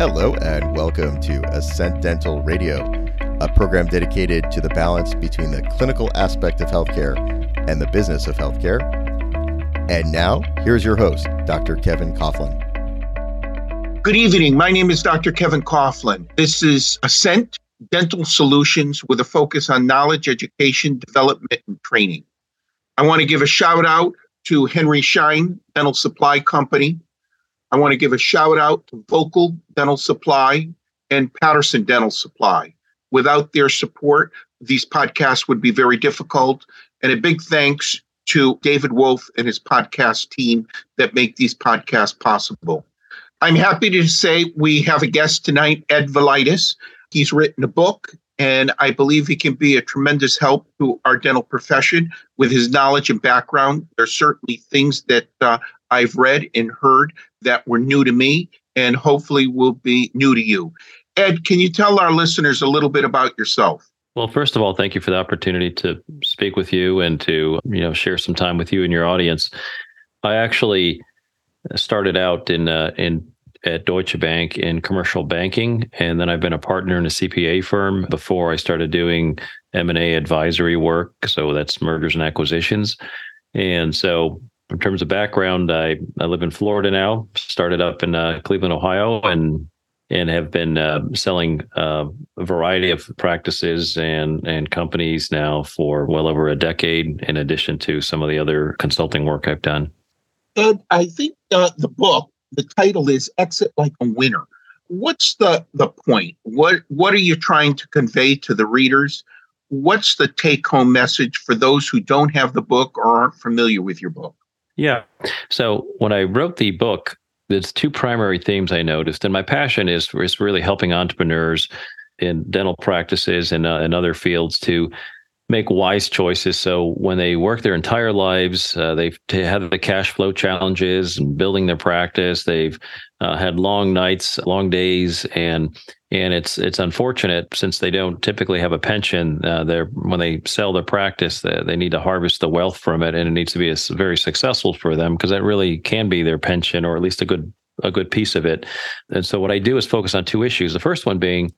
Hello, and welcome to Ascent Dental Radio, a program dedicated to the balance between the clinical aspect of healthcare and the business of healthcare. And now, here's your host, Dr. Kevin Coughlin. Good evening. My name is Dr. Kevin Coughlin. This is Ascent Dental Solutions with a focus on knowledge, education, development, and training. I want to give a shout out to Henry Schein Dental Supply Company. I want to give a shout out to Vocal Dental Supply and Patterson Dental Supply. Without their support, these podcasts would be very difficult. And a big thanks to David Wolf and his podcast team that make these podcasts possible. I'm happy to say we have a guest tonight, Ed Valaitis. He's written a book, and I believe he can be a tremendous help to our dental profession with his knowledge and background. There's certainly things that uh, I've read and heard that were new to me, and hopefully will be new to you. Ed, can you tell our listeners a little bit about yourself? Well, first of all, thank you for the opportunity to speak with you and to you know share some time with you and your audience. I actually started out in uh, in at Deutsche Bank in commercial banking, and then I've been a partner in a CPA firm before I started doing M and A advisory work. So that's mergers and acquisitions. And so, in terms of background, I I live in Florida now. Started up in uh, Cleveland, Ohio, and and have been uh, selling uh, a variety of practices and and companies now for well over a decade. In addition to some of the other consulting work I've done. I think uh, the book the title is exit like a winner what's the the point what what are you trying to convey to the readers what's the take home message for those who don't have the book or aren't familiar with your book yeah. So when i wrote the book there's two primary themes i noticed and my passion is is really helping entrepreneurs in dental practices and uh, in other fields to make wise choices. So when they work their entire lives, uh, they've had the cash flow challenges and building their practice. They've uh, had long nights, long days, and and it's it's unfortunate since they don't typically have a pension. Uh, they're when they sell their practice, they, they need to harvest the wealth from it, and it needs to be a, very successful for them because that really can be their pension or at least a good a good piece of it. And so what I do is focus on two issues. The first one being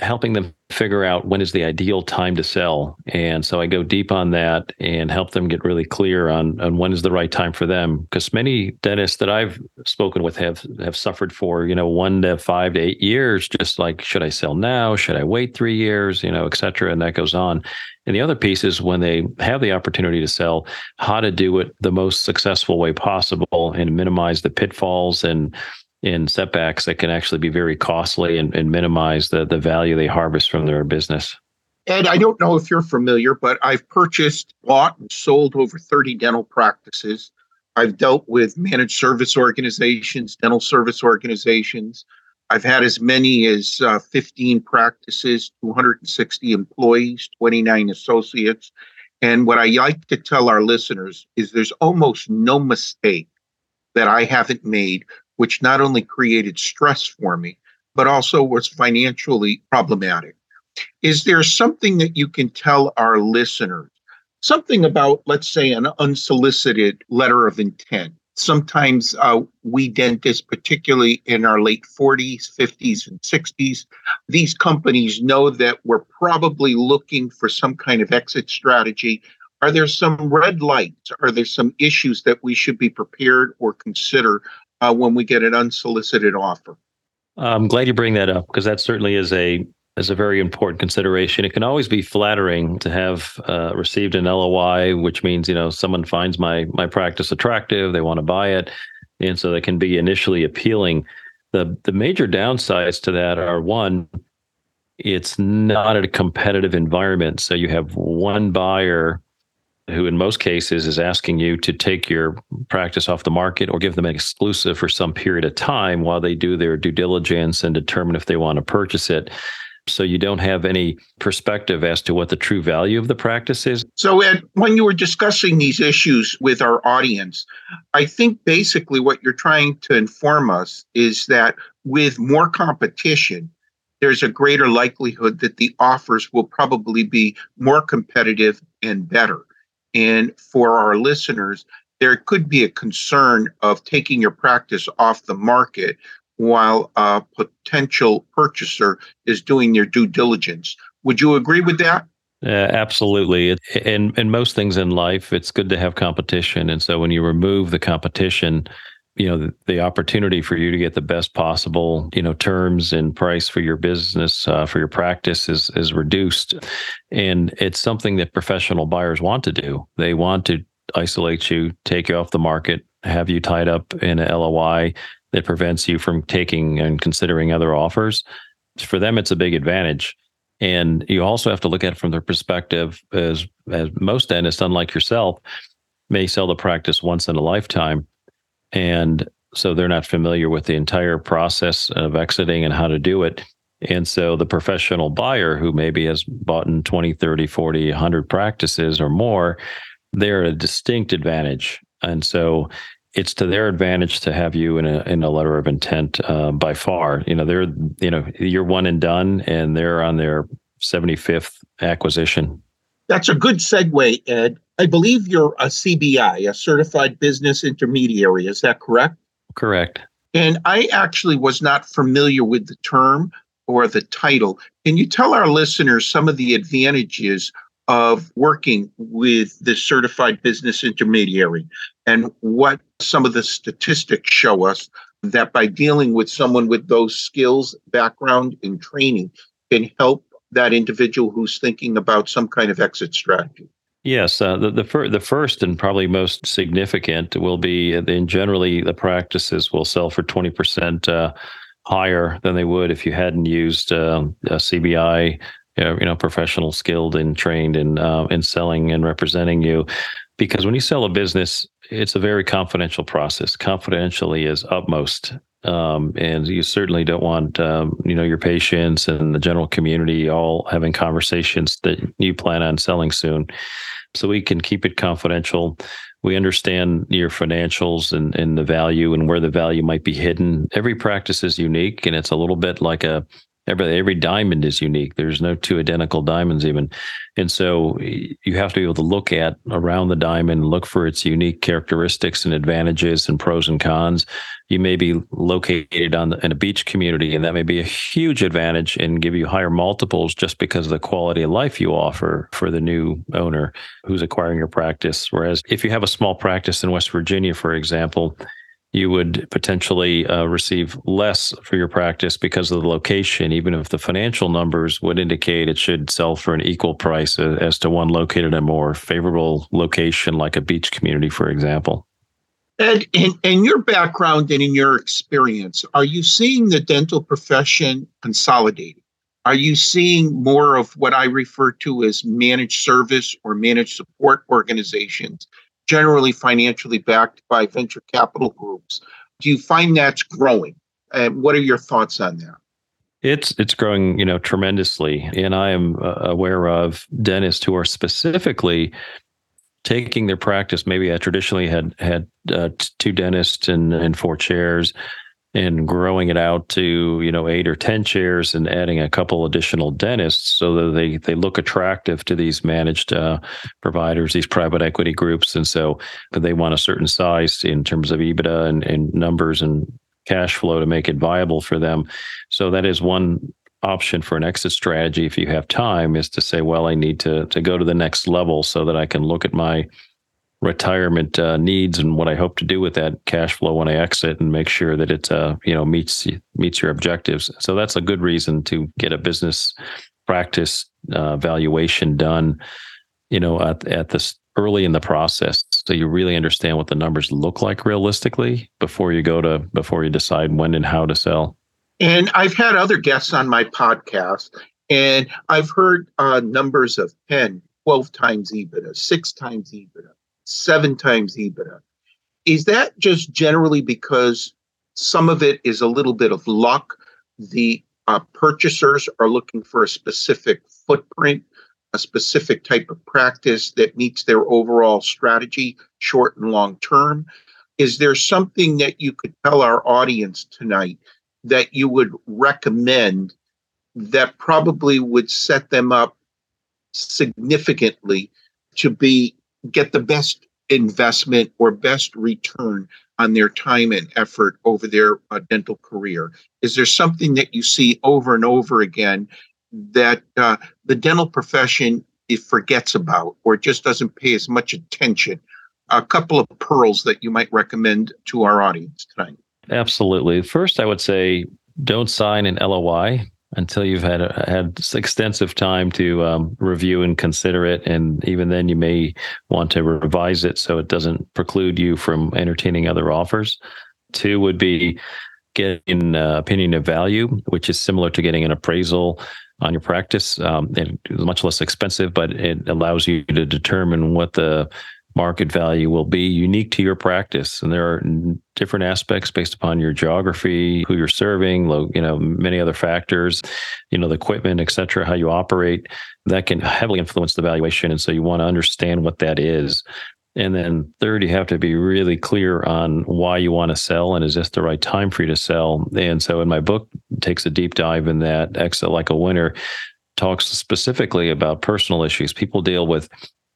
helping them figure out when is the ideal time to sell. And so I go deep on that and help them get really clear on, on when is the right time for them. Because many dentists that I've spoken with have have suffered for, you know, one to five to eight years, just like should I sell now? Should I wait three years? You know, et cetera. And that goes on. And the other piece is when they have the opportunity to sell, how to do it the most successful way possible and minimize the pitfalls and in setbacks that can actually be very costly and, and minimize the, the value they harvest from their business. Ed, I don't know if you're familiar, but I've purchased, bought, and sold over 30 dental practices. I've dealt with managed service organizations, dental service organizations. I've had as many as uh, 15 practices, 260 employees, 29 associates. And what I like to tell our listeners is there's almost no mistake that I haven't made which not only created stress for me, but also was financially problematic. Is there something that you can tell our listeners? Something about, let's say, an unsolicited letter of intent. Sometimes uh, we dentists, particularly in our late 40s, 50s, and 60s, these companies know that we're probably looking for some kind of exit strategy. Are there some red lights? Are there some issues that we should be prepared or consider uh, when we get an unsolicited offer. I'm glad you bring that up because that certainly is a is a very important consideration. It can always be flattering to have uh, received an LOI, which means you know someone finds my my practice attractive, they want to buy it, and so that can be initially appealing. the The major downsides to that are one, it's not a competitive environment, so you have one buyer who in most cases is asking you to take your practice off the market or give them an exclusive for some period of time while they do their due diligence and determine if they want to purchase it. So you don't have any perspective as to what the true value of the practice is. So, Ed, when you were discussing these issues with our audience, I think basically what you're trying to inform us is that with more competition, there's a greater likelihood that the offers will probably be more competitive and better. And for our listeners, there could be a concern of taking your practice off the market while a potential purchaser is doing their due diligence. Would you agree with that? Uh, absolutely. And in most things in life, it's good to have competition. And so when you remove the competition, you know the, the, opportunity for you to get the best possible you know terms and price for your business uh, for your practice is is reduced. And it's something that professional buyers want to do. They want to isolate you take you off the market have you tied up in a LOI that prevents you from taking and considering other offers. For them it's a big advantage. And you also have to look at it from their perspective as as most dentists unlike yourself may sell the practice once in a lifetime and so they're not familiar with the entire process of exiting and how to do it. And so the professional buyer who maybe has bought in 20, 30, 40, 100 practices or more, they're a distinct advantage. And so it's to their advantage to have you in a in a letter of intent uh, by far. You know, they're you know you're one and done, and they're on their 75th acquisition. That's a good segue, Ed. I believe you're a CBI, a certified business intermediary. Is that correct? Correct. And I actually was not familiar with the term or the title. Can you tell our listeners some of the advantages of working with the certified business intermediary and what some of the statistics show us that by dealing with someone with those skills, background, and training can help that individual who's thinking about some kind of exit strategy? Yes, uh, the the, fir- the first and probably most significant will be uh, then generally the practices will sell for twenty percent uh, higher than they would if you hadn't used um, a CBI, you know, professional, skilled and trained in uh, in selling and representing you. Because when you sell a business, it's a very confidential process. Confidentially is utmost um, and you certainly don't want um, you know your patients and the general community all having conversations that you plan on selling soon. So we can keep it confidential. We understand your financials and, and the value and where the value might be hidden. Every practice is unique and it's a little bit like a every every diamond is unique. There's no two identical diamonds even, and so you have to be able to look at around the diamond, look for its unique characteristics and advantages and pros and cons. You may be located on the, in a beach community, and that may be a huge advantage and give you higher multiples just because of the quality of life you offer for the new owner who's acquiring your practice. Whereas if you have a small practice in West Virginia, for example you would potentially uh, receive less for your practice because of the location, even if the financial numbers would indicate it should sell for an equal price uh, as to one located in a more favorable location, like a beach community, for example. Ed, in, in your background and in your experience, are you seeing the dental profession consolidating? Are you seeing more of what I refer to as managed service or managed support organizations generally financially backed by venture capital groups. Do you find that's growing? And what are your thoughts on that? It's it's growing, you know, tremendously, and I am uh, aware of dentists who are specifically taking their practice. Maybe I traditionally had had uh, two dentists and, and four chairs, and growing it out to you know eight or ten chairs and adding a couple additional dentists so that they they look attractive to these managed uh, providers these private equity groups. And so they want a certain size in terms of ebitda and, and numbers and cash flow to make it viable for them. So that is one option for an exit strategy if you have time is to say well i need to to go to the next level so that i can look at my retirement uh, needs and what I hope to do with that cash flow when I exit and make sure that it uh, you know meets meets your objectives. So that's a good reason to get a business practice uh, valuation done. You know, at at this early in the process, so you really understand what the numbers look like realistically before you go to before you decide when and how to sell. And I've had other guests on my podcast, and I've heard uh, numbers of 10, 12 times EBITDA, six times EBITDA seven times EBITDA. Is that just generally because some of it is a little bit of luck? The uh, purchasers are looking for a specific footprint, a specific type of practice that meets their overall strategy, short and long term. Is there something that you could tell our audience tonight that you would recommend that probably would set them up significantly to be get the best investment or best return on their time and effort over their uh, dental career? Is there something that you see over and over again that uh, the dental profession it forgets about or just doesn't pay as much attention? A couple of pearls that you might recommend to our audience tonight. Absolutely. First, I would say don't sign an LOI until you've had had extensive time to um, review and consider it, and even then, you may want to revise it so it doesn't preclude you from entertaining other offers. Two would be getting an uh, opinion of value, which is similar to getting an appraisal on your practice. Um, it's much less expensive, but it allows you to determine what the market value will be unique to your practice. And there are different aspects based upon your geography who you're serving you know many other factors you know the equipment et cetera how you operate. That can heavily influence the valuation and so you want to understand what that is. And then third you have to be really clear on why you want to sell and is this the right time for you to sell. And so in my book takes a deep dive in that exit like a winner talks specifically about personal issues. People deal with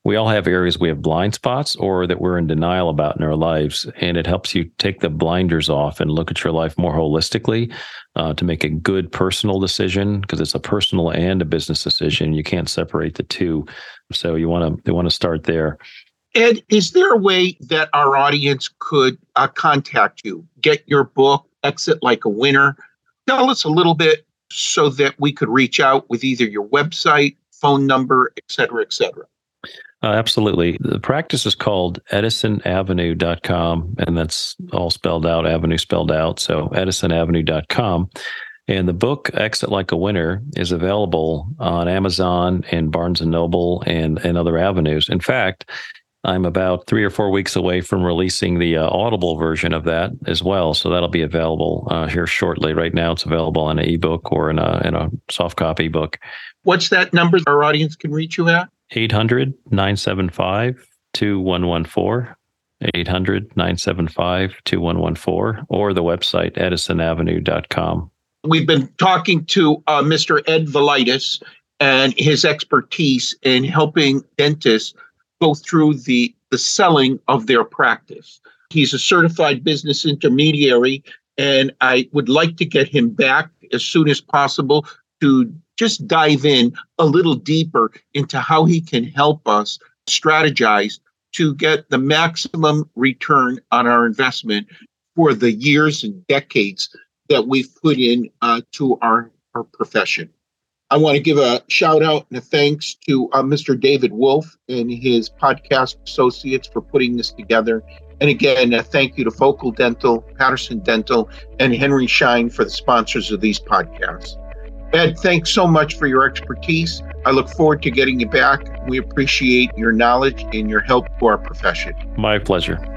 we all have areas we have blind spots or that we're in denial about in our lives. And it helps you take the blinders off and look at your life more holistically uh, to make a good personal decision because it's a personal and a business decision. You can't separate the two. So you want to you want to start there. Ed, is there a way that our audience could uh, contact you, get your book, Exit Like a Winner? Tell us a little bit so that we could reach out with either your website, phone number, et cetera, et cetera. Uh, absolutely. The practice is called edisonavenue.com, and that's all spelled out, avenue spelled out. So edisonavenue.com. And the book Exit Like a Winner is available on Amazon and Barnes and Noble and, and other avenues. In fact, I'm about three or four weeks away from releasing the uh, Audible version of that as well. So that'll be available uh, here shortly. Right now, it's available in an ebook or in a, in a soft copy book. What's that number our audience can reach you at? 800 975 2114. 800 975 2114 or the website edisonavenue.com. We've been talking to uh, Mr. Ed Valaitis and his expertise in helping dentists go through the, the selling of their practice. He's a certified business intermediary, and I would like to get him back as soon as possible to just dive in a little deeper into how he can help us strategize to get the maximum return on our investment for the years and decades that we've put in uh, to our, our profession. I want to give a shout out and a thanks to uh, Mr. David Wolf and his podcast associates for putting this together. And again, a thank you to Focal Dental, Patterson Dental, and Henry Schein for the sponsors of these podcasts. Ed, thanks so much for your expertise. I look forward to getting you back. We appreciate your knowledge and your help to our profession. My pleasure.